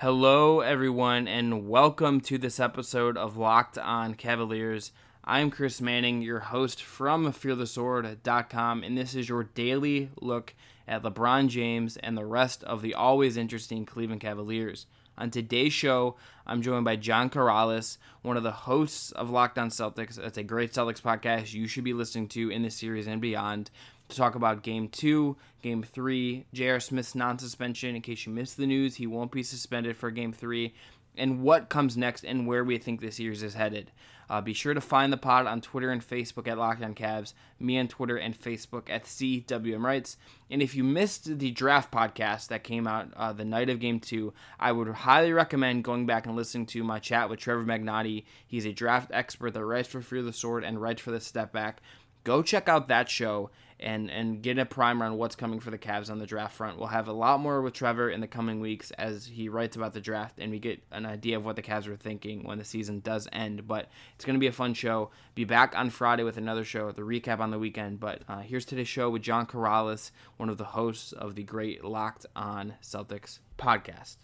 Hello, everyone, and welcome to this episode of Locked On Cavaliers. I'm Chris Manning, your host from FearTheSword.com, and this is your daily look at LeBron James and the rest of the always interesting Cleveland Cavaliers. On today's show, I'm joined by John Karalis, one of the hosts of Locked On Celtics. It's a great Celtics podcast you should be listening to in this series and beyond to talk about game two, game three, J.R. Smith's non suspension. In case you missed the news, he won't be suspended for game three, and what comes next and where we think this series is headed. Uh, be sure to find the pod on Twitter and Facebook at Locked On Cavs, me on Twitter and Facebook at CWM Rights. And if you missed the draft podcast that came out uh, the night of Game 2, I would highly recommend going back and listening to my chat with Trevor Magnotti. He's a draft expert that writes for Fear the Sword and writes for the Step Back. Go check out that show and and get a primer on what's coming for the Cavs on the draft front. We'll have a lot more with Trevor in the coming weeks as he writes about the draft and we get an idea of what the Cavs are thinking when the season does end. But it's going to be a fun show. Be back on Friday with another show, the recap on the weekend. But uh, here's today's show with John Karalis, one of the hosts of the great Locked On Celtics podcast.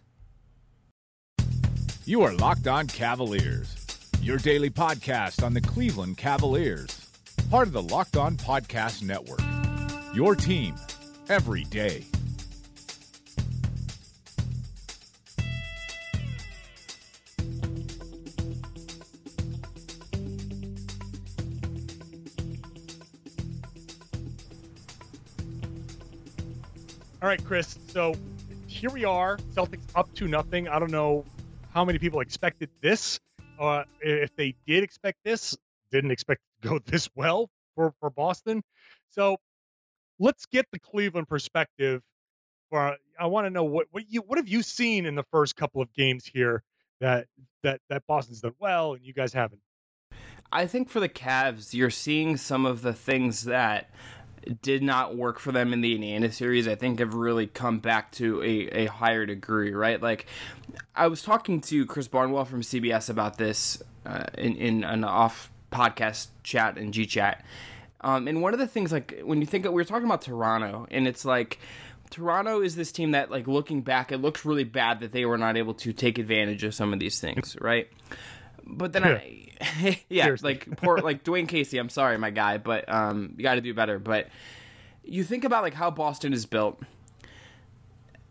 You are Locked On Cavaliers, your daily podcast on the Cleveland Cavaliers part of the Locked On Podcast Network. Your team every day. All right, Chris. So here we are, Celtics up to nothing. I don't know how many people expected this. Uh, if they did expect this, didn't expect go this well for, for Boston. So let's get the Cleveland perspective. For I want to know what what you what have you seen in the first couple of games here that that that Boston's done well and you guys haven't. I think for the Cavs, you're seeing some of the things that did not work for them in the Indiana series, I think have really come back to a, a higher degree, right? Like, I was talking to Chris Barnewall from CBS about this uh, in, in an off podcast chat and G chat. Um, and one of the things, like when you think of, we were talking about Toronto, and it's like Toronto is this team that, like looking back, it looks really bad that they were not able to take advantage of some of these things, right? But then I, yeah, Seriously. like poor, like Dwane Casey. I'm sorry, my guy, but um, you got to do better. But you think about like how Boston is built.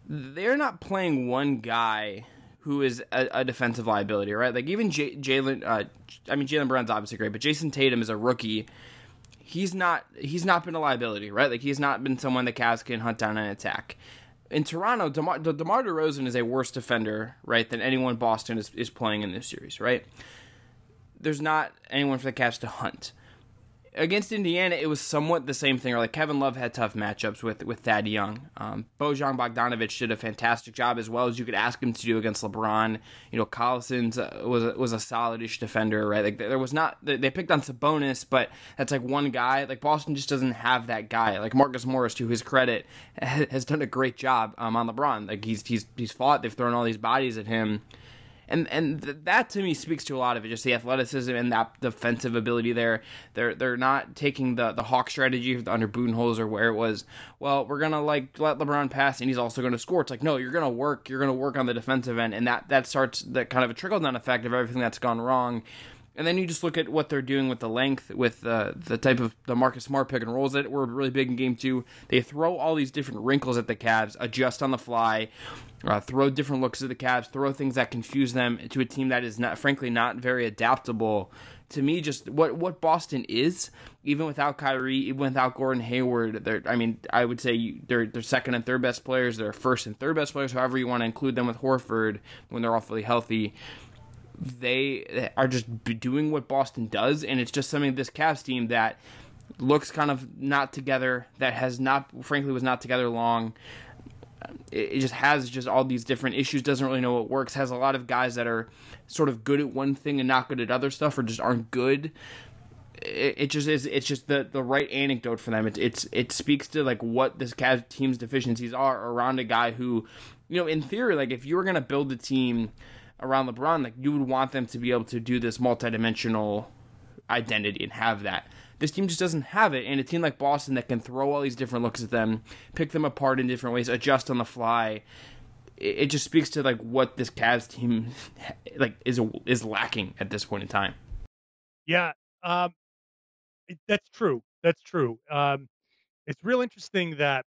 They're not playing one guy who is a, a defensive liability, right? Like even Jalen, uh, I mean Jaylen Brown's obviously great, but Jayson Tatum is a rookie. He's not he's not been a liability, right? Like he's not been someone the Cavs can hunt down and attack. In Toronto, DeMar, DeMar DeRozan is a worse defender, right, than anyone Boston is, is playing in this series, right? There's not anyone for the Cavs to hunt against Indiana, it was somewhat the same thing. Or like Kevin Love had tough matchups with with Thad Young. Um, Bojan Bogdanovic did a fantastic job as well as you could ask him to do against LeBron. You know, Collison uh, was a, was a solidish defender, right? Like there was not they picked on Sabonis, but that's like one guy. Like Boston just doesn't have that guy. Like Marcus Morris, to his credit, has done a great job um, on LeBron. Like he's he's he's fought. They've thrown all these bodies at him and and th- that to me speaks to a lot of it, just the athleticism and that defensive ability there. They're they're not taking the the hawk strategy under Budenholzer where it was, well, we're gonna like let LeBron pass and he's also gonna score. It's like no, you're gonna work, you're gonna work on the defensive end, and that that starts that kind of a trickle down effect of everything that's gone wrong. And then you just look at what they're doing with the length, with uh, the type of the Marcus Smart pick and rolls that were really big in game two. They throw all these different wrinkles at the Cavs, adjust on the fly, uh, throw different looks at the Cavs, throw things that confuse them to a team that is not, frankly, not very adaptable. To me, just what what Boston is, even without Kyrie, even without Gordon Hayward, they're I mean, I would say they're they're second and third best players, they're first and third best players, however you want to include them with Horford when they're all fully healthy they are just doing what Boston does, and it's just something this Cavs team that looks kind of not together, that has not, frankly, was not together long. Uh, it just has just all these different issues. Doesn't really know what works. Has a lot of guys that are sort of good at one thing and not good at other stuff, or just aren't good. It, it just is. It's just the the right anecdote for them. It, it's it speaks to like what this Cavs team's deficiencies are around a guy who, you know, in theory, like if you were gonna build a team around LeBron, like you would want them to be able to do this multidimensional identity and have that. This team just doesn't have it, and a team like Boston that can throw all these different looks at them, pick them apart in different ways, adjust on the fly. it just speaks to like what this Cavs team like is is lacking at this point in time. Yeah, um, that's true. That's true. Um, it's real interesting that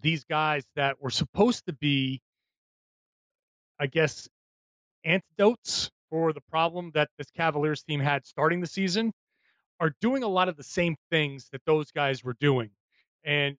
these guys that were supposed to be, I guess, antidotes for the problem that this Cavaliers team had starting the season are doing a lot of the same things that those guys were doing. And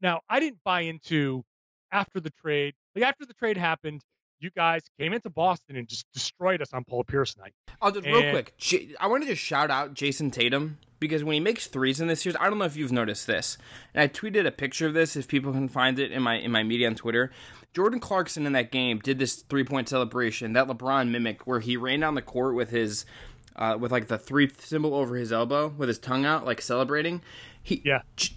now I didn't buy into after the trade. Like after the trade happened, you guys came into Boston and just destroyed us on Paul Pierce night. Oh, just real quick, I wanted to just shout out Jayson Tatum because when he makes threes in this series, I don't know if you've noticed this, and I tweeted a picture of this if people can find it in my in my media on Twitter. Jordan Clarkson in that game did this three point celebration that LeBron mimicked, where he ran down the court with his uh, with like the three symbol over his elbow with his tongue out, like celebrating. He yeah. J-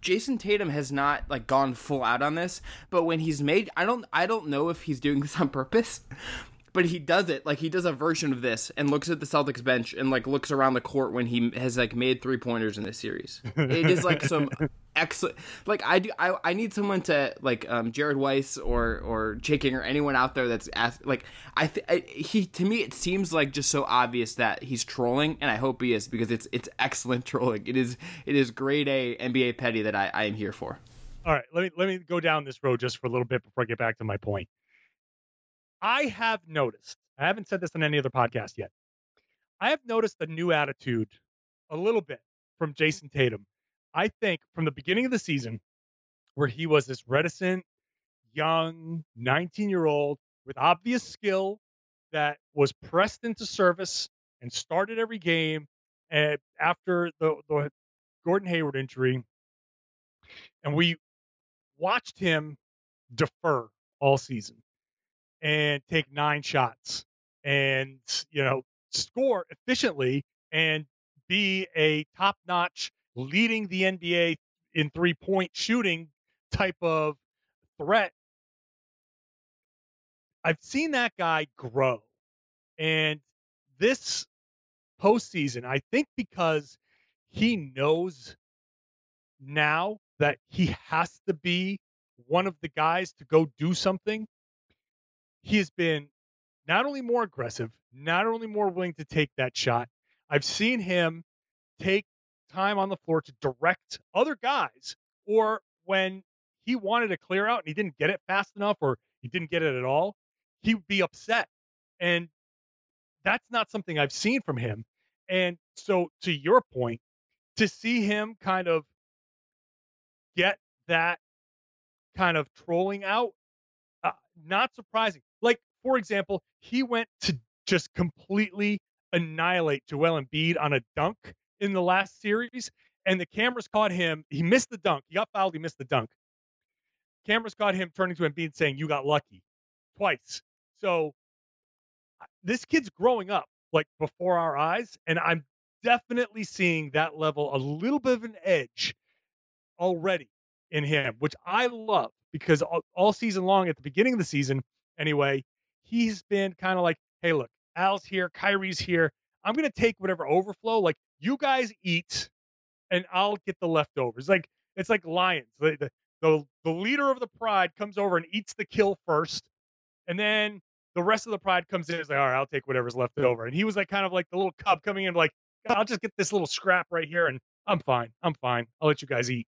Jayson Tatum has not like gone full out on this, but when he's made, I don't, I don't know if he's doing this on purpose, but he does it like he does a version of this and looks at the Celtics bench and like looks around the court when he has like made three pointers in this series. It is like some excellent. Like I do, I, I need someone to like um, Jared Weiss or or Jake King or anyone out there that's asked. Like I, th- I, he to me it seems like just so obvious that he's trolling, and I hope he is because it's it's excellent trolling. It is it is grade A NBA petty that I I am here for. All right, let me let me go down this road just for a little bit before I get back to my point. I have noticed. I haven't said this on any other podcast yet. I have noticed a new attitude a little bit from Jayson Tatum I think from the beginning of the season, where he was this reticent, young, 19 year old with obvious skill that was pressed into service and started every game and after the, the Gordon Hayward injury. And we watched him defer all season and take nine shots and, you know, score efficiently and be a top notch leading the NBA in three point shooting type of threat. I've seen that guy grow. And this postseason, I think because he knows now that he has to be one of the guys to go do something, he has been not only more aggressive, not only more willing to take that shot. I've seen him take time on the floor to direct other guys, or when he wanted to clear out and he didn't get it fast enough or he didn't get it at all, he would be upset. And that's not something I've seen from him. And so, to your point, to see him kind of get that kind of trolling out, uh, not surprising. Like, for example, he went to just completely annihilate Joel Embiid on a dunk in the last series, and the cameras caught him. He missed the dunk. He got fouled. He missed the dunk. Cameras caught him turning to Embiid saying, "You got lucky," twice. So this kid's growing up like before our eyes, and I'm definitely seeing that level a little bit of an edge already in him, which I love because all, all season long, at the beginning of the season, anyway, he's been kind of like, "Hey, look, Al's here, Kyrie's here. I'm to take whatever overflow. Like you guys eat, and I'll get the leftovers. Like it's like lions. The, the the leader of the pride comes over and eats the kill first, and then the rest of the pride comes in and is like, all right, I'll take whatever's left over. And he was like kind of like the little cub coming in, like, I'll just get this little scrap right here, and I'm fine. I'm fine. I'll let you guys eat.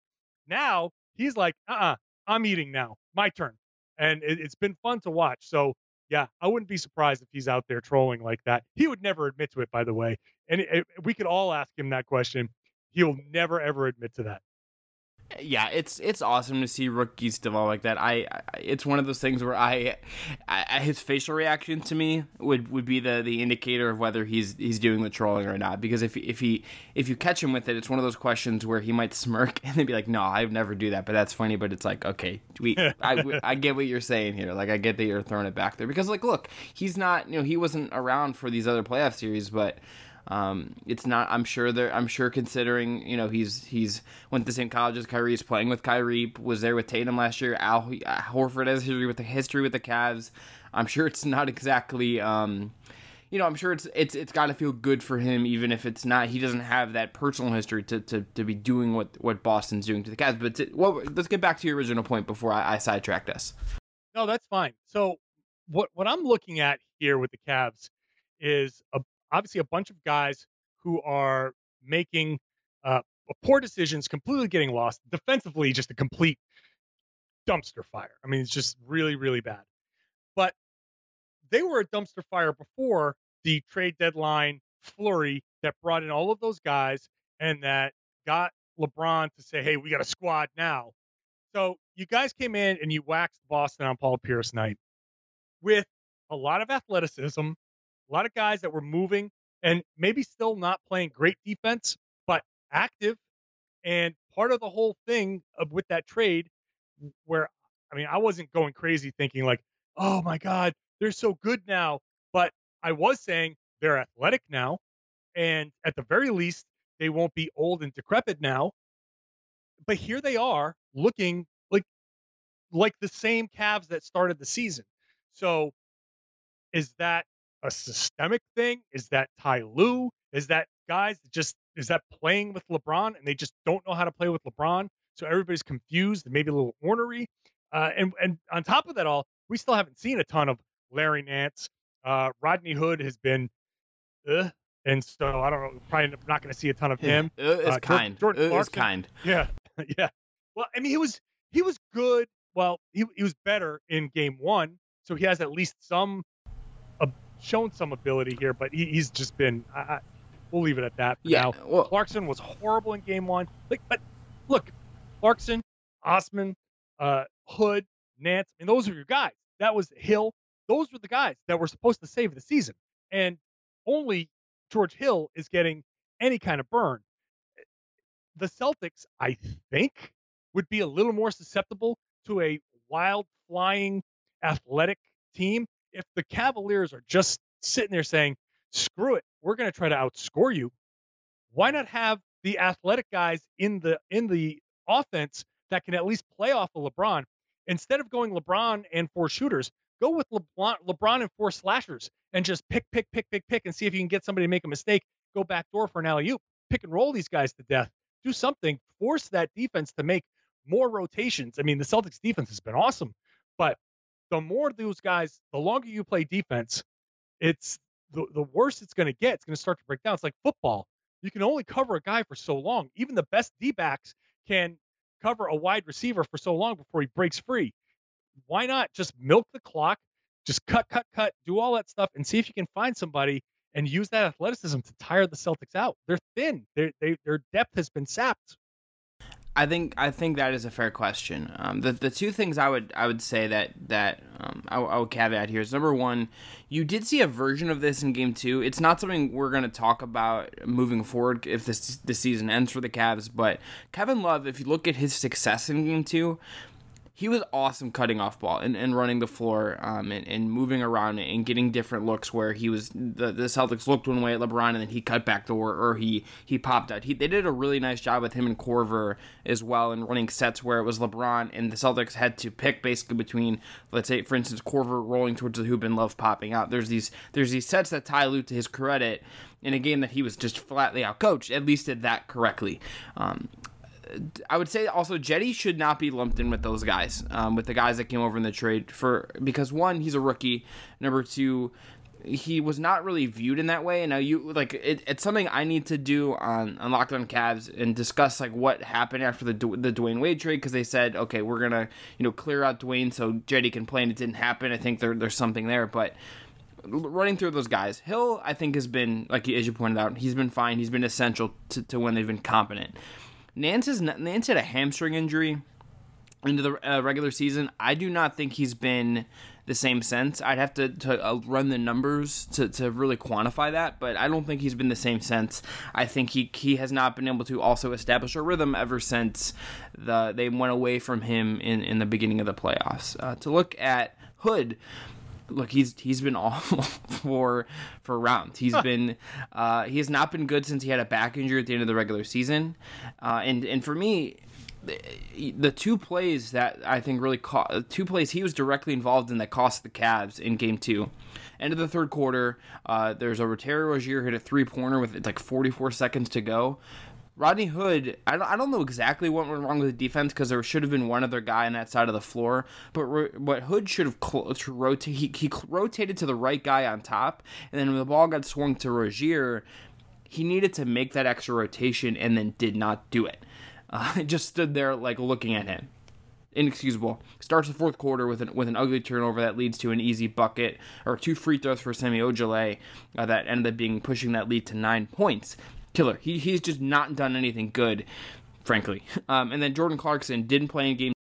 Now he's like, uh, uh-uh, I'm eating now. My turn. And it, it's been fun to watch. So yeah, I wouldn't be surprised if he's out there trolling like that. He would never admit to it, by the way. And it, it, we could all ask him that question. He'll never ever admit to that yeah, it's it's awesome to see rookies develop like that. I, I it's one of those things where I, I, his facial reaction to me would, would be the, the indicator of whether he's he's doing the trolling or not. Because if if he if you catch him with it, it's one of those questions where he might smirk and then be like, "No, I would never do that." But that's funny. But it's like, okay, we I, I get what you're saying here. Like I get that you're throwing it back there because like, look, he's not you know he wasn't around for these other playoff series, but um, it's not. I'm sure there. I'm sure considering you know he's he's went to the same college as Kyrie. He's playing with Kyrie. Was there with Tatum last year. Al Horford has history with the history with the Cavs. I'm sure it's not exactly. Um, you know, I'm sure it's it's it's got to feel good for him, even if it's not. He doesn't have that personal history to, to, to be doing what, what Boston's doing to the Cavs. But to, well, let's get back to your original point before I, I sidetracked us. No, that's fine. So what what I'm looking at here with the Cavs is a, obviously a bunch of guys who are making uh, poor decisions, completely getting lost. Defensively, just a complete dumpster fire. I mean, it's just really, really bad. But they were a dumpster fire before the trade deadline flurry that brought in all of those guys and that got LeBron to say, hey, we got a squad now. So you guys came in and you waxed Boston on Paul Pierce night with a lot of athleticism, a lot of guys that were moving and maybe still not playing great defense, but active. And part of the whole thing of, with that trade, where I mean, I wasn't going crazy thinking like, oh my God, they're so good now. But I was saying they're athletic now. And at the very least, they won't be old and decrepit now. But here they are looking like like the same Cavs that started the season. So is that a systemic thing? Is that Ty Lue? Is that guys just is that playing with LeBron and they just don't know how to play with LeBron? So everybody's confused, and maybe a little ornery. Uh, and and on top of that all, we still haven't seen a ton of Larry Nance. Uh, Rodney Hood has been, uh, and so I don't know. Probably not going to see a ton of him. Uh, it's Uh, kind. Jordan Uh, it's kind. Yeah, yeah. Well, I mean, he was he was good. Well, he he was better in game one, so he has at least some, shown some ability here. But he, he's just been. I, I, we'll leave it at that. Yeah. Now. Well, Clarkson was horrible in game one. Like, but look, Clarkson, Osman, uh, Hood, Nance, and those are your guys. That was Hill. Those were the guys that were supposed to save the season, and only George Hill is getting any kind of burn. The Celtics, I think, would be a little more susceptible to a wild, flying, athletic team if the Cavaliers are just sitting there saying, "Screw it, we're going to try to outscore you." Why not have the athletic guys in the in the offense that can at least play off of LeBron instead of going LeBron and four shooters? Go with LeBron, LeBron and four slashers and just pick, pick, pick, pick, pick, and see if you can get somebody to make a mistake. Go back door for an alley oop. Pick and roll these guys to death. Do something. Force that defense to make more rotations. I mean, the Celtics defense has been awesome, but the more those guys, the longer you play defense, it's the, the worse it's going to get. It's going to start to break down. It's like football. You can only cover a guy for so long. Even the best D backs can cover a wide receiver for so long before he breaks free. Why not just milk the clock, just cut, cut, cut, do all that stuff, and see if you can find somebody and use that athleticism to tire the Celtics out. They're thin. They're, they, their depth has been sapped. I think I think that is a fair question. Um, the the two things I would I would say that that um, I, I would caveat here is number one, you did see a version of this in Game Two. It's not something we're going to talk about moving forward if this the season ends for the Cavs. But Kevin Love, if you look at his success in Game Two, he was awesome cutting off ball and, and running the floor um, and, and moving around and getting different looks where he was the, the Celtics looked one way at LeBron and then he cut back door or he he popped out. He, they did a really nice job with him and Korver as well in running sets where it was LeBron and the Celtics had to pick basically between let's say for instance Korver rolling towards the hoop and Love popping out. There's these there's these sets that Ty Lue to his credit in a game that he was just flatly outcoached at least did that correctly. Um, I would say also Cedi should not be lumped in with those guys, um, with the guys that came over in the trade for because one, he's a rookie. Number two, he was not really viewed in that way. And now you like it, it's something I need to do on on Locked On Cavs and discuss like what happened after the the Dwyane Wade trade because they said okay we're gonna you know clear out Dwyane so Cedi can play and it didn't happen. I think there there's something there, but running through those guys, Hill I think has been like as you pointed out, he's been fine. He's been essential to, to when they've been competent. Nance is Nance had a hamstring injury into the uh, regular season. I do not think he's been the same since. I'd have to, to uh, run the numbers to, to really quantify that, but I don't think he's been the same since. I think he he has not been able to also establish a rhythm ever since the they went away from him in, in the beginning of the playoffs. Uh, to look at Hood, look he's he's been awful for for rounds. He's been uh he has not been good since he had a back injury at the end of the regular season. Uh and and for me the, two plays that I think really co- two plays he was directly involved in that cost the Cavs in game 2 end of the third quarter uh there's a Terry Rozier hit a three pointer with like 44 seconds to go Rodney Hood, I don't, I don't know exactly what went wrong with the defense because there should have been one other guy on that side of the floor. But ro- what Hood should have cl- rotate, he, he rotated to the right guy on top, and then when the ball got swung to Rozier, he needed to make that extra rotation and then did not do it. Uh, just stood there like looking at him. Inexcusable. Starts the fourth quarter with an with an ugly turnover that leads to an easy bucket or two free throws for Semi Ojeleye uh, that ended up being pushing that lead to nine points. Killer. He he's just not done anything good, frankly. Um, and then Jordan Clarkson didn't play in game.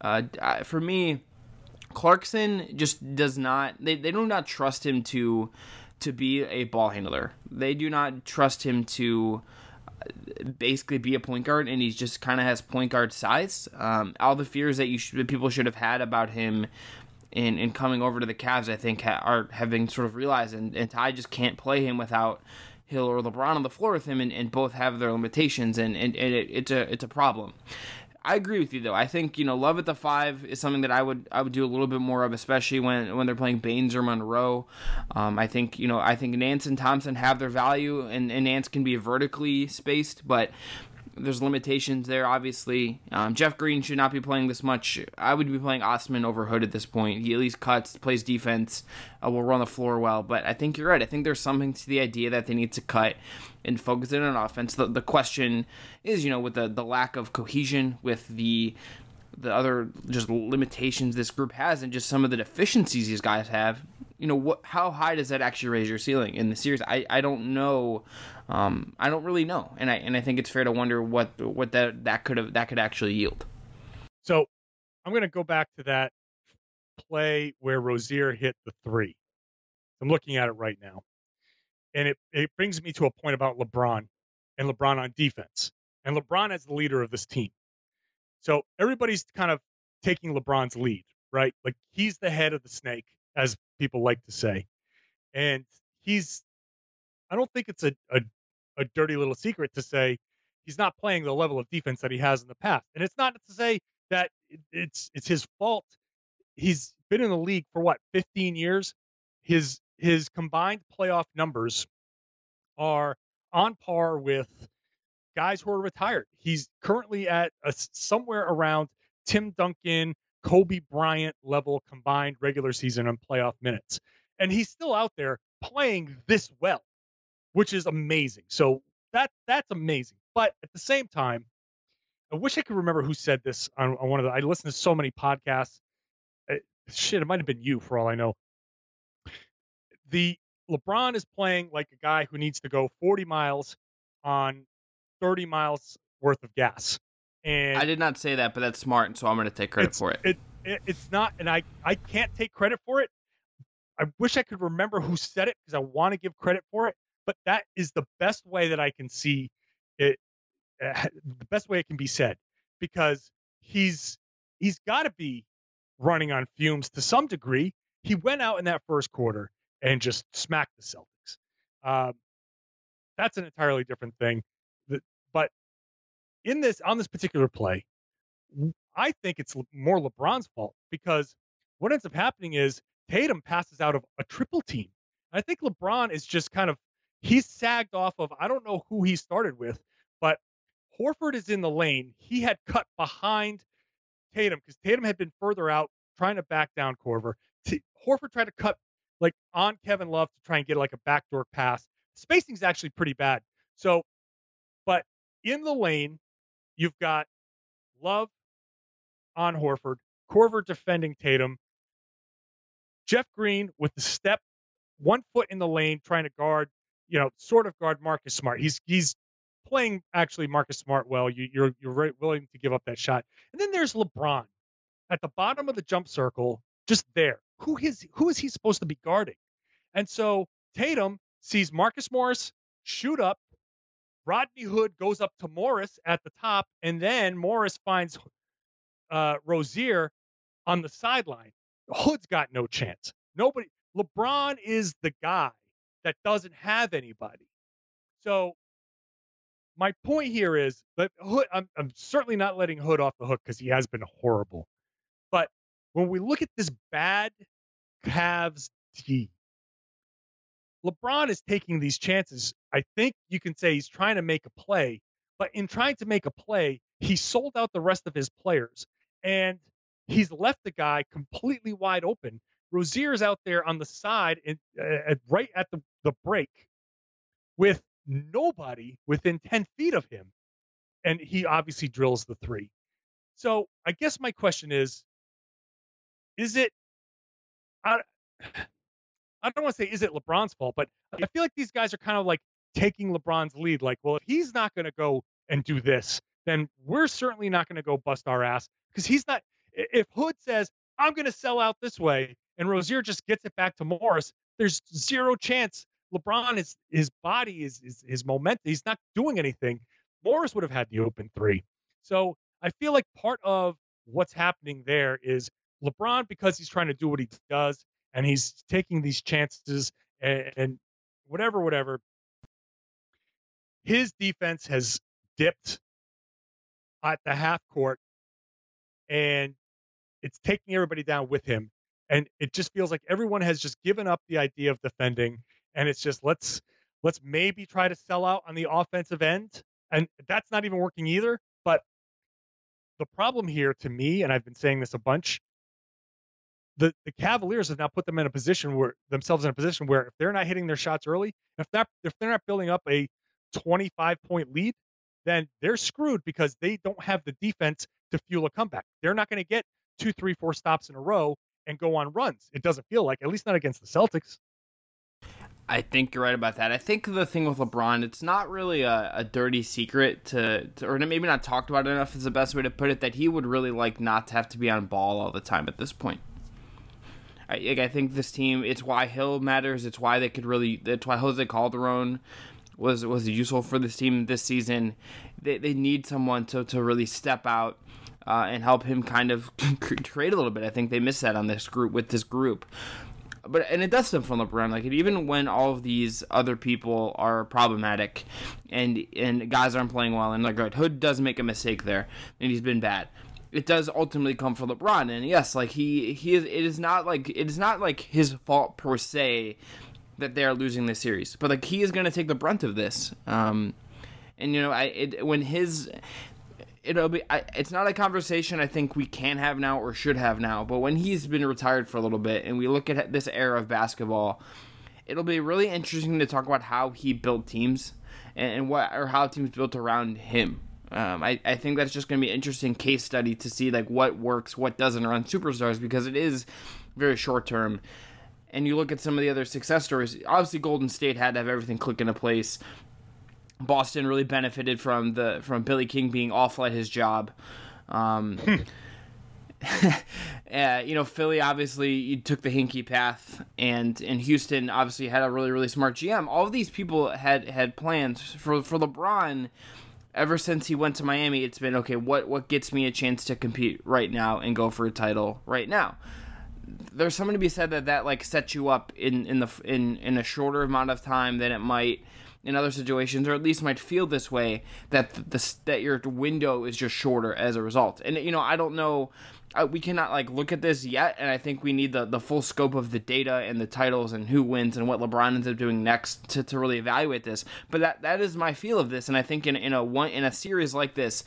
Uh, for me, Clarkson just does not. They they do not trust him to to be a ball handler. They do not trust him to uh, basically be a point guard, and he just kind of has point guard size. Um, all the fears that you should, people should have had about him in, in coming over to the Cavs, I think, ha- are have been sort of realized, and, and Ty just can't play him without Hill or LeBron on the floor with him, and, and both have their limitations, and, and, and it, it's a it's a problem. I agree with you though. I think you know love at the five is something that I would I would do a little bit more of, especially when when they're playing Baynes or Monroe. Um, I think you know I think Nance and Thompson have their value, and, and Nance can be vertically spaced, but there's limitations there, obviously. Um, Jeff Green should not be playing this much. I would be playing Osman over Hood at this point. He at least cuts, plays defense, uh, will run the floor well. But I think you're right. I think there's something to the idea that they need to cut and focus in on offense. The, the question is, you know, with the, the lack of cohesion, with the the other just limitations this group has, and just some of the deficiencies these guys have. You know, what? How high does that actually raise your ceiling in the series? I, I don't know. Um, I don't really know, and I and I think it's fair to wonder what what that that could have that could actually yield. So, I'm going to go back to that play where Rozier hit the three. I'm looking at it right now, and it it brings me to a point about LeBron and LeBron on defense, and LeBron as the leader of this team. So everybody's kind of taking LeBron's lead, right? Like he's the head of the snake, as people like to say, and he's. I don't think it's a, a a dirty little secret to say he's not playing the level of defense that he has in the past. And it's not to say that it's it's his fault. He's been in the league for what 15 years. His his combined playoff numbers are on par with guys who are retired. He's currently at a, somewhere around Tim Duncan, Kobe Bryant level combined regular season and playoff minutes. And he's still out there playing this well which is amazing. So that that's amazing. But at the same time, I wish I could remember who said this on, on one of the. I listened to so many podcasts. It, uh, shit, it might have been you for all I know. The LeBron is playing like a guy who needs to go 40 miles on 30 miles worth of gas. And I did not say that, but that's smart, and so I'm going to take credit for it. it. it. It's not, and I I can't take credit for it. I wish I could remember who said it because I want to give credit for it but that is the best way that I can see it. Uh, the best way it can be said because he's he's got to be running on fumes to some degree. He went out in that first quarter and just smacked the Celtics. Um, that's an entirely different thing. But in this on this particular play, I think it's more LeBron's fault because what ends up happening is Tatum passes out of a triple team. I think LeBron is just kind of he's sagged off of I don't know who he started with, but Horford is in the lane. He had cut behind Tatum because Tatum had been further out trying to back down Korver. T- Horford tried to cut like on Kevin Love to try and get like a backdoor pass. Spacing's actually pretty bad. So, but in the lane, you've got Love on Horford, Korver defending Tatum, Jeff Green with the step, one foot in the lane trying to guard you know, sort of guard Marcus Smart. He's he's playing actually Marcus Smart well. You, you're you're willing to give up that shot. And then there's LeBron at the bottom of the jump circle, just there. Who is who is he supposed to be guarding? And so Tatum sees Marcus Morris shoot up. Rodney Hood goes up to Morris at the top, and then Morris finds uh, Rozier on the sideline. Hood's got no chance. Nobody. LeBron is the guy that doesn't have anybody. So my point here is that Hood. I'm, I'm certainly not letting Hood off the hook because he has been horrible. But when we look at this bad Cavs team, LeBron is taking these chances. I think you can say he's trying to make a play, but in trying to make a play, he sold out the rest of his players and he's left the guy completely wide open. Rozier's out there on the side and uh, right at the, the break with nobody within 10 feet of him. And he obviously drills the three. So I guess my question is, is it, I, I don't want to say is it LeBron's fault, but I feel like these guys are kind of like taking LeBron's lead. Like, well, if he's not going to go and do this, then we're certainly not going to go bust our ass because he's not. If Hood says I'm going to sell out this way, and Rozier just gets it back to Morris, there's zero chance LeBron is his body is, is his momentum. He's not doing anything. Morris would have had the open three. So I feel like part of what's happening there is LeBron because he's trying to do what he does and he's taking these chances and, and whatever, whatever. His defense has dipped at the half court and it's taking everybody down with him. And it just feels like everyone has just given up the idea of defending. And it's just let's let's maybe try to sell out on the offensive end. And that's not even working either. But the problem here to me, and I've been saying this a bunch, the, the Cavaliers have now put them in a position where themselves in a position where if they're not hitting their shots early, if that if they're not building up a 25 point lead, then they're screwed because they don't have the defense to fuel a comeback. They're not going to get two, three, four stops in a row and go on runs. It doesn't feel like, at least not against the Celtics. I think you're right about that. I think the thing with LeBron, it's not really a, a dirty secret to, to, or maybe not talked about enough is the best way to put it, that he would really like not to have to be on ball all the time at this point. I, I think this team, it's why Hill matters. It's why they could really, it's why Jose Calderon was was useful for this team this season. They, they need someone to, to really step out uh, and help him kind of create a little bit. I think they missed that on this group with this group. But and it does stem from LeBron. Like even when all of these other people are problematic, and and guys aren't playing well, and like Hood does make a mistake there, and he's been bad it does ultimately come from LeBron. And yes, like he he is. It is not like it is not like his fault per se that they are losing this series, but like he is going to take the brunt of this. Um, and you know, I it, when his it'll be I, it's not a conversation I think we can have now or should have now, but when he's been retired for a little bit and we look at this era of basketball, it'll be really interesting to talk about how he built teams and, and what or how teams built around him. Um, I, I think that's just going to be an interesting case study to see like what works, what doesn't around superstars because it is very short term. And you look at some of the other success stories. Obviously, Golden State had to have everything click into place. Boston really benefited from the from Billy King being awful at his job. Um, uh, you know, Philly obviously took the Hinkie path, and and Houston obviously had a really really smart GM. All of these people had had plans for for LeBron ever since he went to Miami, it's been okay. What what gets me a chance to compete right now and go for a title right now? There's something to be said that that like sets you up in in the in in a shorter amount of time than it might in other situations, or at least might feel this way that the that your window is just shorter as a result. And you know, I don't know uh, we cannot like look at this yet, and I think we need the, the full scope of the data and the titles and who wins and what LeBron ends up doing next to, to really evaluate this. But that that is my feel of this, and I think in, in a one in a series like this,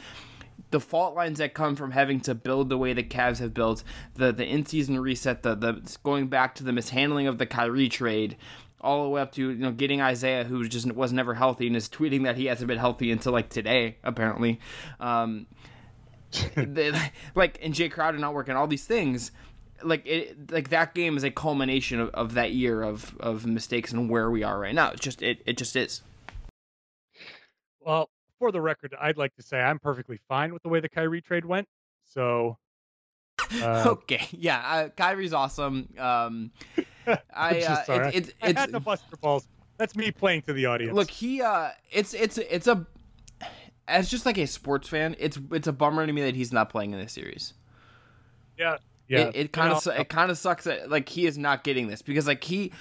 the fault lines that come from having to build the way the Cavs have built, the the in season reset, the the going back to the mishandling of the Kyrie trade, all the way up to you know getting Isaiah, who just was never healthy and is tweeting that he hasn't been healthy until like today, apparently. Um, like and Jae Crowder not working, all these things. Like it, like that game is a culmination of, of that year of, of mistakes and where we are right now. It just it, it just is. Well, for the record, I'd like to say I'm perfectly fine with the way the Kyrie trade went. So uh, okay, yeah, uh, Kyrie's awesome. Um, I uh, sorry. It, it, it's, I had to bust your balls. That's me playing to the audience. Look, he uh, it's it's it's a as just like a sports fan, it's it's a bummer to me that he's not playing in this series. Yeah, yeah. It kind of it kind of sucks that like he is not getting this because like he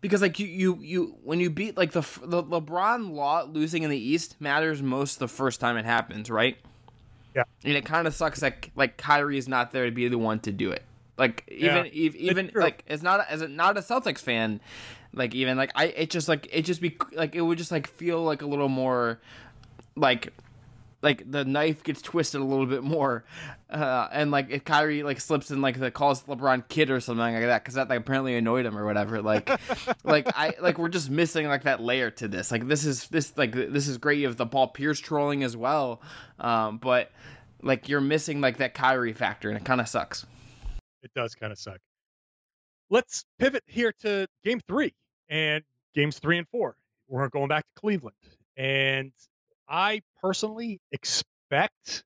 because like you you you when you beat like the the LeBron law losing in the East matters most the first time it happens, right? Yeah. And it kind of sucks that like Kyrie is not there to be the one to do it. Like even yeah, even, even like as not as a, not a Celtics fan, Like even like I it just like it just be like it would just like feel like a little more like like the knife gets twisted a little bit more, uh, and like if Kyrie like slips in like the calls LeBron kid or something like that because that like, apparently annoyed him or whatever. Like, like I like we're just missing like that layer to this. Like this is this like this is great. You have the Paul Pierce trolling as well, um, but like you're missing like that Kyrie factor, and it kind of sucks. It does kind of suck. Let's pivot here to Game Three and Games Three and Four. We're going back to Cleveland, and I personally expect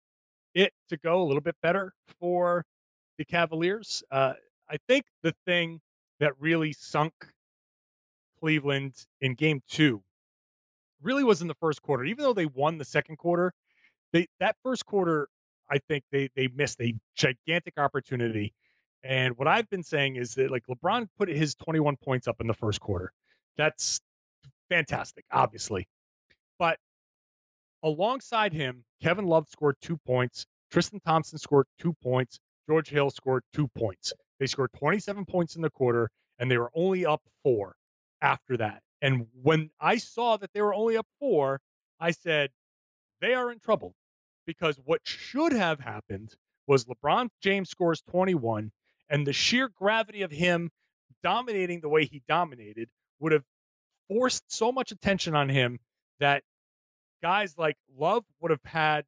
it to go a little bit better for the Cavaliers. Uh, I think the thing that really sunk Cleveland in game two really was in the first quarter. Even though they won the second quarter, they that first quarter, I think they they missed a gigantic opportunity. And what I've been saying is that like LeBron put his 21 points up in the first quarter. That's fantastic, obviously. But Alongside him, Kevin Love scored two points. Tristan Thompson scored two points. George Hill scored two points. They scored 27 points in the quarter, and they were only up four after that. And when I saw that they were only up four, I said, they are in trouble because what should have happened was LeBron James scores 21, and the sheer gravity of him dominating the way he dominated would have forced so much attention on him that guys like Love would have had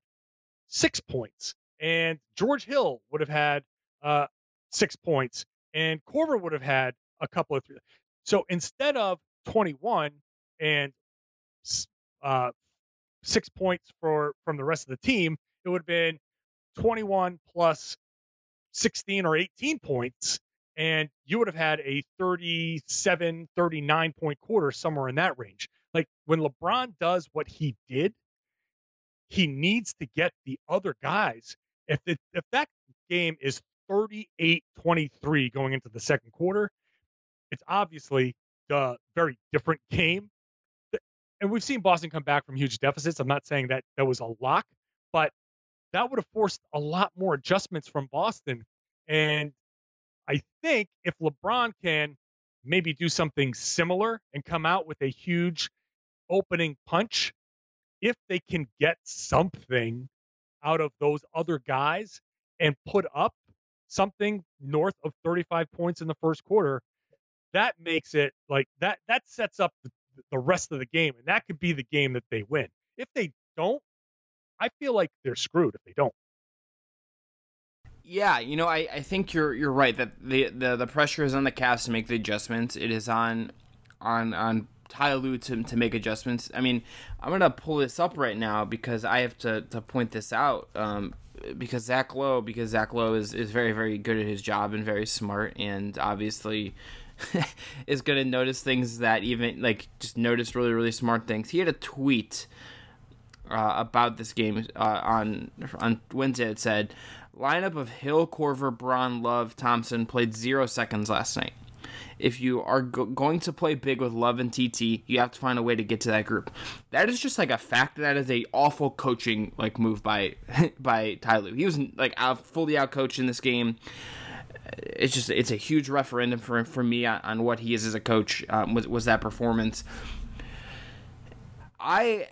six points, and George Hill would have had uh, six points, and Korver would have had a couple of three. So instead of 21 and uh, six points for from the rest of the team, it would have been 21 plus 16 or 18 points, and you would have had a 37, 39 point quarter somewhere in that range. Like when LeBron does what he did, he needs to get the other guys. If it, if that game is 38-23 going into the second quarter, it's obviously a very different game. And we've seen Boston come back from huge deficits. I'm not saying that that was a lock, but that would have forced a lot more adjustments from Boston. And I think if LeBron can maybe do something similar and come out with a huge opening punch, if they can get something out of those other guys and put up something north of 35 points in the first quarter, that makes it like that that sets up the, rest of the game and that could be the game that they win. If they don't, I feel like they're screwed if they don't. Yeah, you know, I, I think you're you're right that the, the the pressure is on the Cavs to make the adjustments. It is on on on Ty Lue to, to make adjustments. I mean, I'm gonna pull this up right now because I have to, to point this out. Um, because Zach Lowe, because Zach Lowe is, is very very good at his job and very smart, and obviously is gonna notice things that even like just notice really really smart things. He had a tweet uh, about this game uh, on on Wednesday. It said, "Lineup of Hill, Korver, Braun, Love, Thompson played zero seconds last night." if you are go- going to play big with Love and TT, you have to find a way to get to that group. That is just like a fact. That is a awful coaching like move by by Ty Lue. He was like out, fully out coached in this game. It's just it's a huge referendum for for me on, on what he is as a coach. Um, was was that performance? I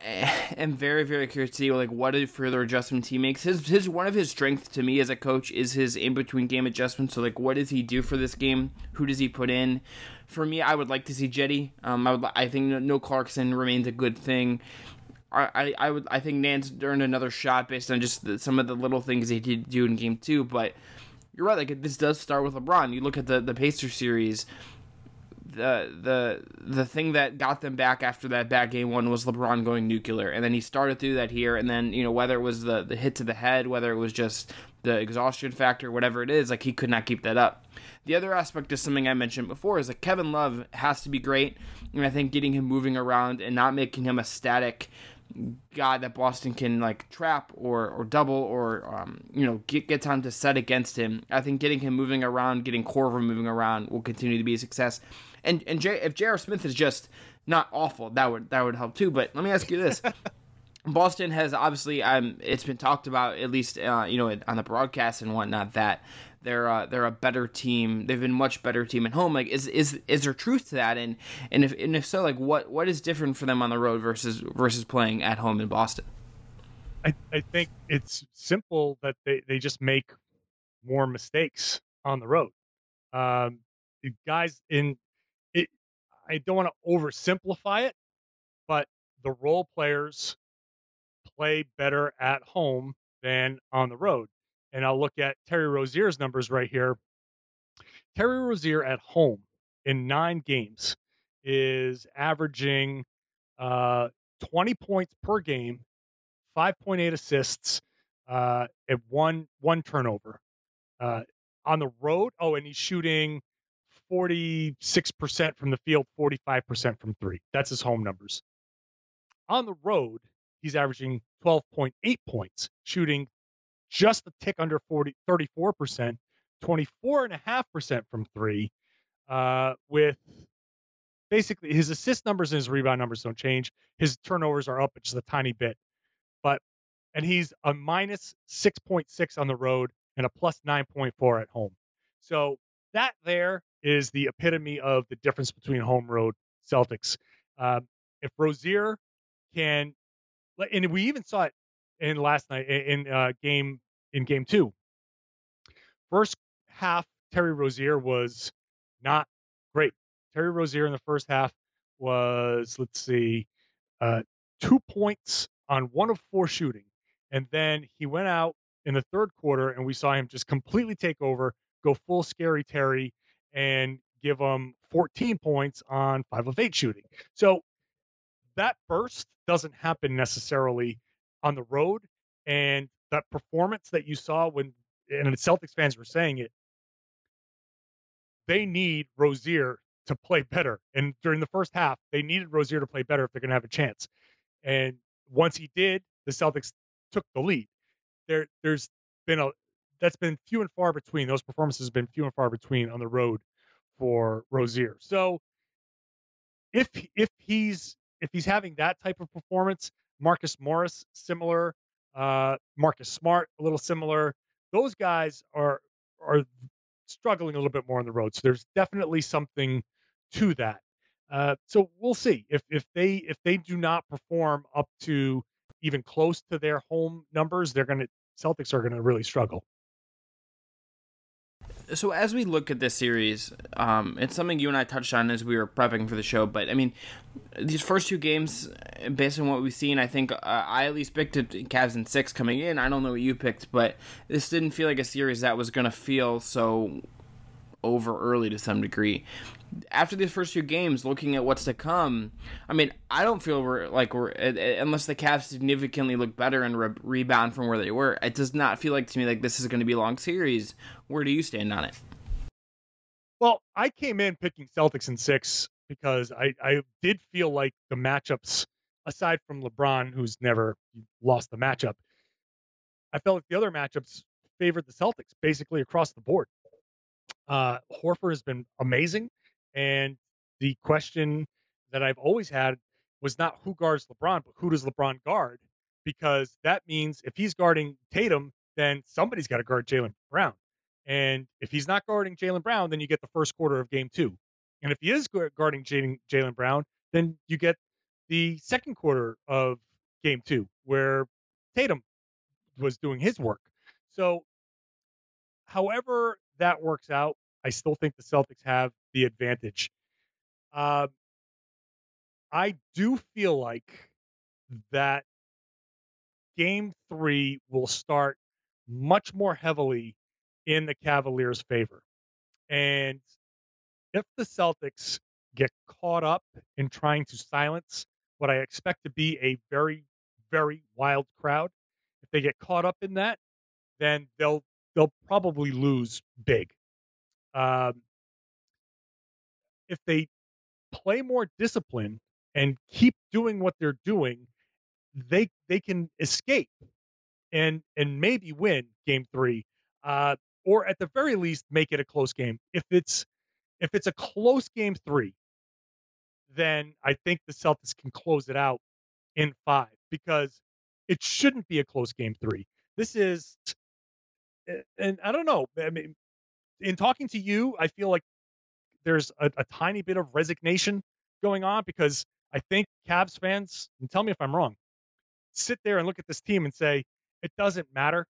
am very, very curious to see like what a further adjustments he makes. His his one of his strengths to me as a coach is his in between game adjustments. So like, what does he do for this game? Who does he put in? For me, I would like to see Cedi. Um, I would, I think no Clarkson remains a good thing. I, I, I would I think Nance earned another shot based on just the, some of the little things he did do in game two. But you're right, like this does start with LeBron. You look at the the Pacer series the the the thing that got them back after that bad game one was LeBron going nuclear, and then he started through that here, and then you know whether it was the the hit to the head, whether it was just the exhaustion factor, whatever it is, like he could not keep that up. The other aspect is something I mentioned before is that Kevin Love has to be great, and I think getting him moving around and not making him a static guy that Boston can like trap or or double or um, you know get get time to set against him. I think getting him moving around, getting Korver moving around will continue to be a success. And and J- if J.R. Smith is just not awful, that would that would help too. But let me ask you this. Boston has obviously um it's been talked about at least uh, you know on the broadcast and whatnot that they're uh, they're a better team. They've been much better team at home. Like, is is is there truth to that? And and if and if so, like, what what is different for them on the road versus versus playing at home in Boston? I, I think it's simple that they, they just make more mistakes on the road. Um, the guys in I don't want to oversimplify it, but the role players play better at home than on the road. And I'll look at Terry Rozier's numbers right here. Terry Rozier at home in nine games is averaging uh, 20 points per game, 5.8 assists, uh, and one one turnover. Uh, on the road, oh, and he's shooting 46% from the field, 45% from three. That's his home numbers. On the road, he's averaging 12.8 points, shooting just a tick under 40, 34%, 24.5% from three, uh, with basically his assist numbers and his rebound numbers don't change. His turnovers are up just a tiny bit. But, and he's a minus 6.6 on the road and a plus 9.4 at home. So that there is the epitome of the difference between home road Celtics. Um, if Rozier can, and we even saw it in last night in uh, game in game two. First half, Terry Rozier was not great. Terry Rozier in the first half was let's see, uh, two points on one of four shooting, and then he went out in the third quarter and we saw him just completely take over, go full scary Terry, and give them 14 points on five of eight shooting. So that burst doesn't happen necessarily on the road. And that performance that you saw when, and the Celtics fans were saying it, they need Rozier to play better. And during the first half, they needed Rozier to play better if they're going to have a chance. And once he did, the Celtics took the lead. There, there's been a that's been few and far between. Those performances have been few and far between on the road for Rozier. So if if he's if he's having that type of performance, Marcus Morris similar, uh, Marcus Smart a little similar. Those guys are are struggling a little bit more on the road. So there's definitely something to that. Uh, so we'll see if if they if they do not perform up to even close to their home numbers, they're going to Celtics are going to really struggle so as we look at this series, um, it's something you and I touched on as we were prepping for the show. But I mean, these first two games, based on what we've seen, I think uh, I at least picked it Cavs in six coming in. I don't know what you picked, but this didn't feel like a series that was going to feel so over early to some degree after these first few games, looking at what's to come, I mean, I don't feel we're like we're unless the Cavs significantly look better and re- rebound from where they were. It does not feel like to me like this is going to be a long series. Where do you stand on it? Well, I came in picking Celtics in six because I, I did feel like the matchups, aside from LeBron, who's never lost the matchup, I felt like the other matchups favored the Celtics basically across the board. Uh, Horford has been amazing. And the question that I've always had was not who guards LeBron, but who does LeBron guard? Because that means if he's guarding Tatum, then somebody's got to guard Jaylen Brown. And if he's not guarding Jaylen Brown, then you get the first quarter of game two. And if he is guarding Jaylen Brown, then you get the second quarter of game two, where Tatum was doing his work. So, however that works out, I still think the Celtics have the advantage. Uh, I do feel like that game three will start much more heavily in the Cavaliers' favor. And if the Celtics get caught up in trying to silence what I expect to be a very, very wild crowd, if they get caught up in that, then they'll they'll probably lose big. Um, if they play more discipline and keep doing what they're doing, they they can escape and and maybe win game three, uh, or at the very least make it a close game. If it's if it's a close game three, then I think the Celtics can close it out in five because it shouldn't be a close game three. This is, and I don't know. I mean, in talking to you, I feel like there's a, a tiny bit of resignation going on because I think Cavs fans, and tell me if I'm wrong, sit there and look at this team and say it doesn't matter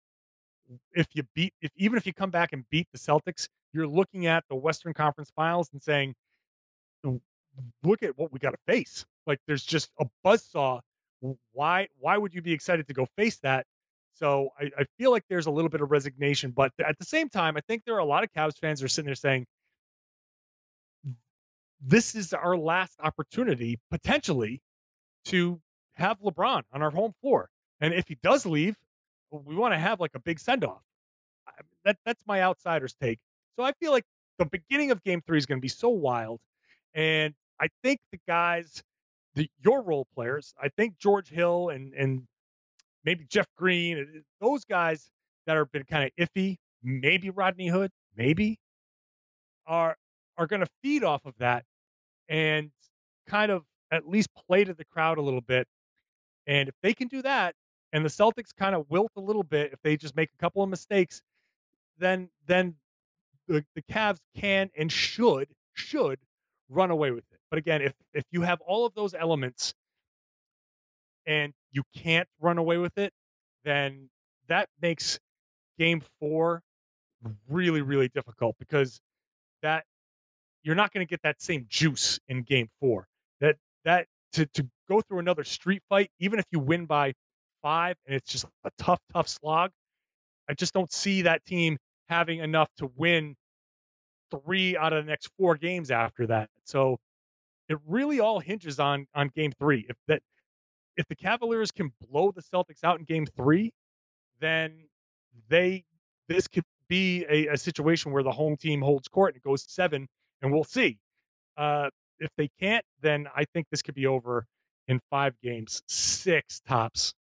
if you beat if even if you come back and beat the Celtics, you're looking at the Western Conference Finals and saying, look at what we got to face. Like there's just a buzzsaw. Why why would you be excited to go face that? So I, I feel like there's a little bit of resignation, but at the same time, I think there are a lot of Cavs fans that are sitting there saying, this is our last opportunity potentially to have LeBron on our home floor. And if he does leave, we want to have like a big send off. That that's my outsider's take. So I feel like the beginning of game three is going to be so wild. And I think the guys, the your role players, I think George Hill and and maybe Jeff Green, uh, those guys that have been kind of iffy, maybe Rodney Hood, maybe are are going to feed off of that and kind of at least play to the crowd a little bit. And if they can do that, and the Celtics kind of wilt a little bit if they just make a couple of mistakes, then then the, the Cavs can and should should run away with it. But again, if if you have all of those elements and you can't run away with it, then that makes game 4 really really difficult because that you're not going to get that same juice in game 4. That that to to go through another street fight even if you win by 5 and it's just a tough tough slog, I just don't see that team having enough to win three out of the next four games after that. So it really all hinges on on game three. If that if the Cavaliers can blow the Celtics out in game three, then they this could be a, a situation where the home team holds court and it goes seven, and we'll see. Uh, if they can't, then I think this could be over in five games, six tops.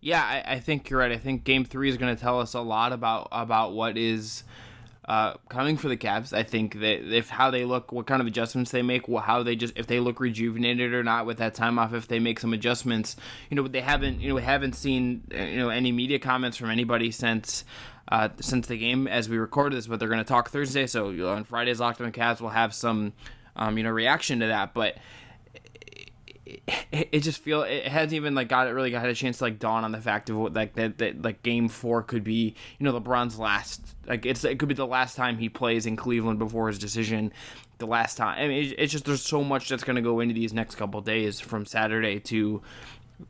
Yeah, I, I think you're right. I think Game Three is going to tell us a lot about about what is uh, coming for the Cavs. I think that if how they look, what kind of adjustments they make, how they just if they look rejuvenated or not with that time off, if they make some adjustments. You know, they haven't you know we haven't seen you know any media comments from anybody since. Uh, since the game as we recorded this, but they're going to talk Thursday. So you know, on Friday's Locked On Cavs, we'll have some, um, you know, reaction to that. But it, it, just feel it hasn't even like got it really got a chance to like dawn on the fact of what like that, that like game four could be. You know LeBron's last like it's it could be the last time he plays in Cleveland before his decision. The last time I mean it, it's just there's so much that's gonna go into these next couple days from Saturday to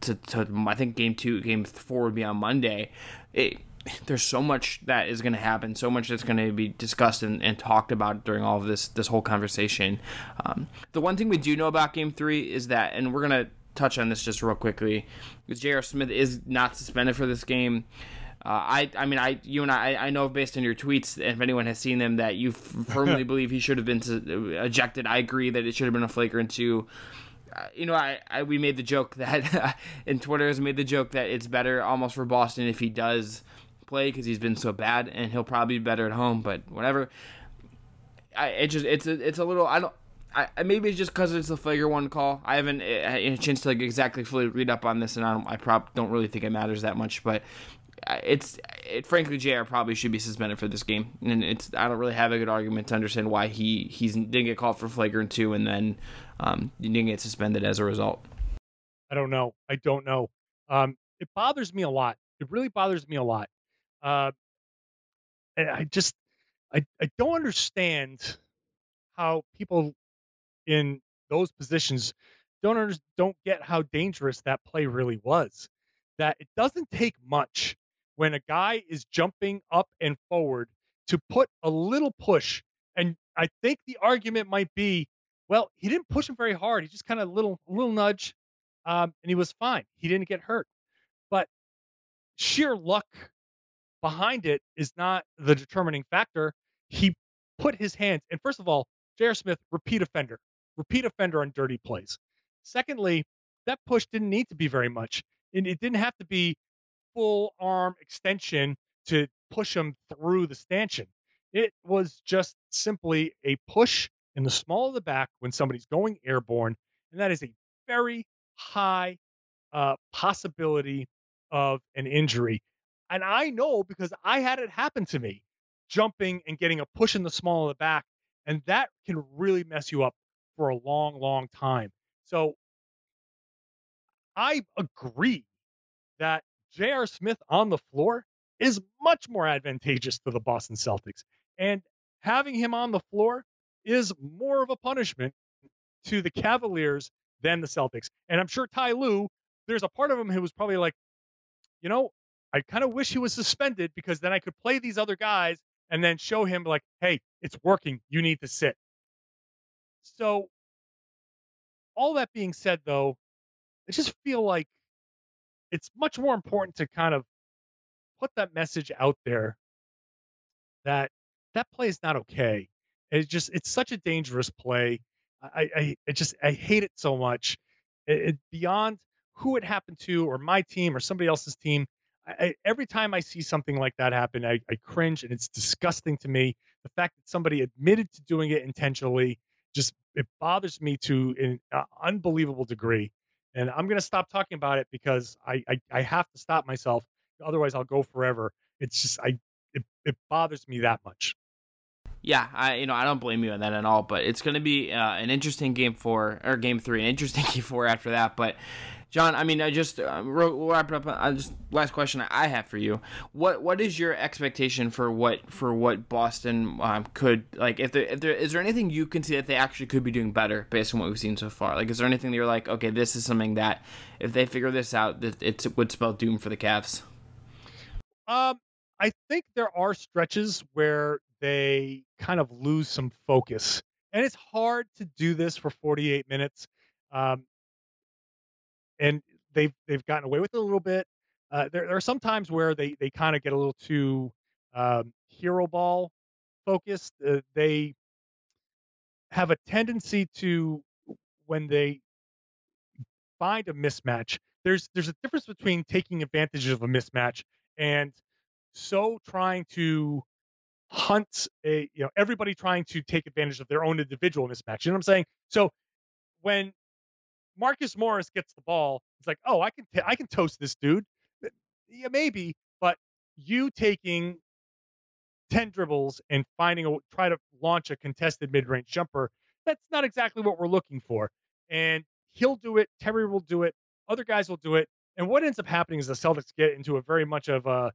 to to I think game two game four would be on Monday. It there's so much that is going to happen, so much that's going to be discussed and, and, talked about during all of this this whole conversation. Um, the one thing we do know about Game Three is that, and we're going to touch on this just real quickly, because J.R. Smith is not suspended for this game. Uh, I, I mean, I, you and I, I know based on your tweets, if anyone has seen them, that you firmly believe he should have been ejected. I agree that it should have been a flagrant two. Uh, you know, I, I, we made the joke that, in Twitter has made the joke that it's better almost for Boston if he does play because he's been so bad, and he'll probably be better at home. But whatever. I it just it's a, it's a little I don't. I, maybe it's just because it's a figure one call. I haven't had a chance to like exactly fully read up on this, and I don't. I prob don't really think it matters that much. But it's it. Frankly, J.R. probably should be suspended for this game, and it's. I don't really have a good argument to understand why he he's didn't get called for flagrant two, and then um, didn't get suspended as a result. I don't know. I don't know. Um, it bothers me a lot. It really bothers me a lot uh, I just I I don't understand how people in those positions don't don't get how dangerous that play really was. That it doesn't take much when a guy is jumping up and forward to put a little push. And I think the argument might be, well, he didn't push him very hard. He just kind of little little nudge, um, and he was fine. He didn't get hurt. But sheer luck behind it is not the determining factor. He put his hands, and first of all, J.R. Smith, repeat offender, repeat offender on dirty plays. Secondly, that push didn't need to be very much. And it didn't have to be full arm extension to push him through the stanchion. It was just simply a push in the small of the back when somebody's going airborne. And that is a very high uh, possibility of an injury. And I know because I had it happen to me. jumping and getting a push in the small of the back, and that can really mess you up for a long, long time. So I agree that J.R. Smith on the floor is much more advantageous to the Boston Celtics. And having him on the floor is more of a punishment to the Cavaliers than the Celtics. And I'm sure Ty Lue, there's a part of him who was probably like, you know, I kind of wish he was suspended because then I could play these other guys and then show him like, hey, it's working. You need to sit. So all that being said though, I just feel like it's much more important to kind of put that message out there that that play is not okay. It's just it's such a dangerous play. I I, I just I hate it so much. It, it, beyond who it happened to or my team or somebody else's team. I, every time I see something like that happen, I, I cringe and it's disgusting to me. The fact that somebody admitted to doing it intentionally just it bothers me to an uh, unbelievable degree. And I'm going to stop talking about it because I, I, I have to stop myself. Otherwise, I'll go forever. It's just I it, it bothers me that much. Yeah, I you know I don't blame you on that at all, but it's going to be uh, an interesting game four or game three, an interesting game four after that. But John, I mean, I just uh, we'll wrap it up. I just last question I have for you: what what is your expectation for what for what Boston um, could like? If there, if there is there anything you can see that they actually could be doing better based on what we've seen so far? Like, is there anything that you're like, okay, this is something that if they figure this out, it, it would spell doom for the Cavs? Um, I think there are stretches where they kind of lose some focus, and it's hard to do this for 48 minutes. Um, and they've they've gotten away with it a little bit. Uh, there, there, are some times where they they kind of get a little too um, hero ball focused. Uh, they have a tendency to when they find a mismatch. There's there's a difference between taking advantage of a mismatch and so trying to hunt a you know everybody trying to take advantage of their own individual mismatch. You know what I'm saying? So when Marcus Morris gets the ball. It's like, oh, I can t- I can toast this dude. Yeah, maybe, but you taking ten dribbles and finding a try to launch a contested mid range jumper. That's not exactly what we're looking for. And he'll do it. Terry will do it. Other guys will do it. And what ends up happening is the Celtics get into a very much of a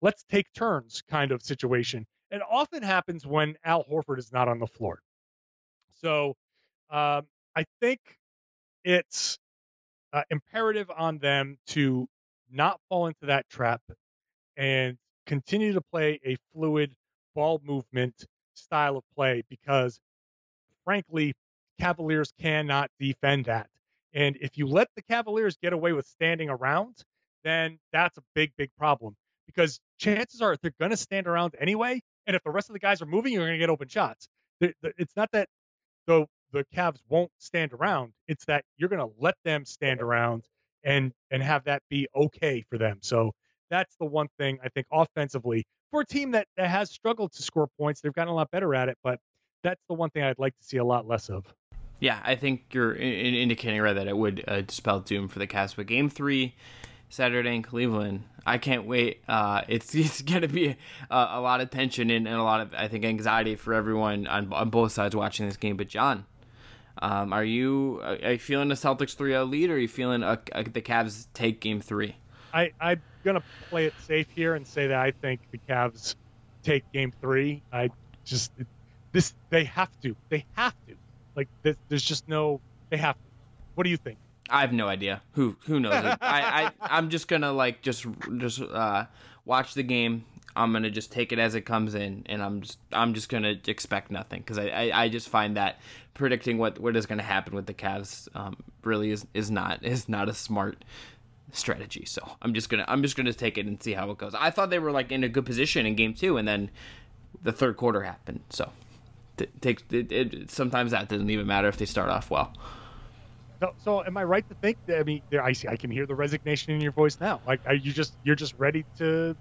let's take turns kind of situation. It often happens when Al Horford is not on the floor. So um, I think it's uh, imperative on them to not fall into that trap and continue to play a fluid ball movement style of play because frankly cavaliers cannot defend that. And if you let the cavaliers get away with standing around then that's a big big problem because chances are they're going to stand around anyway and if the rest of the guys are moving you're going to get open shots. It's not that the the Cavs won't stand around. It's that you're going to let them stand around and and have that be okay for them. So that's the one thing I think offensively for a team that, that has struggled to score points, they've gotten a lot better at it, but that's the one thing I'd like to see a lot less of. Yeah, I think you're in- indicating right that it would uh, dispel doom for the Cavs. But Game Three, Saturday in Cleveland, I can't wait. Uh, it's it's going to be a, a, lot of tension and, and, a lot of I think anxiety for everyone on, on both sides watching this game. But John, um, are you are you feeling a Celtics 3-0 lead, or are you feeling a, a, the Cavs take Game Three? I I'm gonna play it safe here and say that I think the Cavs take Game Three. I just this they have to they have to like this, there's just no they have to. What do you think? I have no idea. Who who knows? I, I I'm just gonna like just just uh, watch the game, I'm gonna just take it as it comes in, and I'm just I'm just gonna expect nothing because I, I, I just find that predicting what what is gonna happen with the Cavs um, really is is not is not a smart strategy. So I'm just gonna I'm just gonna take it and see how it goes. I thought they were like in a good position in game two, and then the third quarter happened. So it takes it, it, sometimes that doesn't even matter if they start off well. So, so am I right to think that I mean I see I can hear the resignation in your voice now. Like you just you're just ready to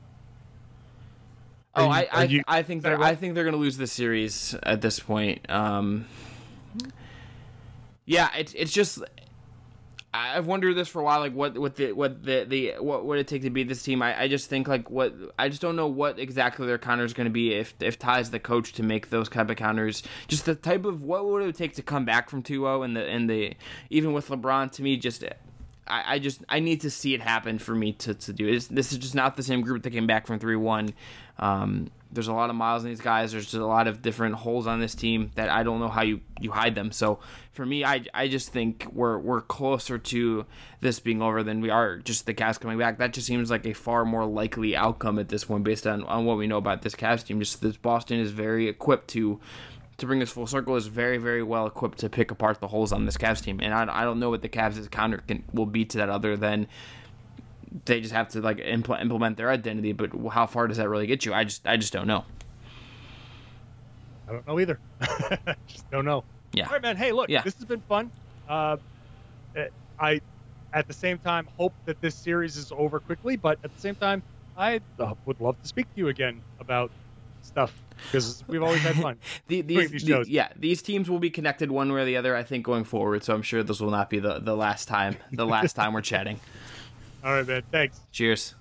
oh, you, I I, you, I think they're? I think they're going to lose the series at this point. Um, yeah, it's it's just I've wondered this for a while, like what what the what the the what would it take to beat this team? I, I just think like what I just don't know what exactly their counter is going to be if if Ty's the coach to make those type of counters. Just the type of what would it take to come back from 2-0 and the and the even with LeBron to me just I, I just I need to see it happen for me to, to do it. This is just not the same group that came back from three one. Um, there's a lot of miles in these guys. There's just a lot of different holes on this team that I don't know how you, you hide them. So for me, I, I just think we're we're closer to this being over than we are just the Cavs coming back. That just seems like a far more likely outcome at this point based on, on what we know about this Cavs team. Just this Boston is very equipped to to bring this full circle is very very well equipped to pick apart the holes on this Cavs team. And I, I don't know what the Cavs' counter can, will be to that other than they just have to like impl- implement their identity. But how far does that really get you? I just I just don't know. I don't know either. just don't know. Yeah. All right, man. Hey, look, Yeah. this has been fun. Uh, I, at the same time, hope that this series is over quickly, but at the same time, I uh, would love to speak to you again about stuff because we've always had fun. The, these, these the- yeah, these teams will be connected one way or the other. I think going forward. So I'm sure this will not be the the last time the last time we're chatting. All right, man. Thanks. Cheers.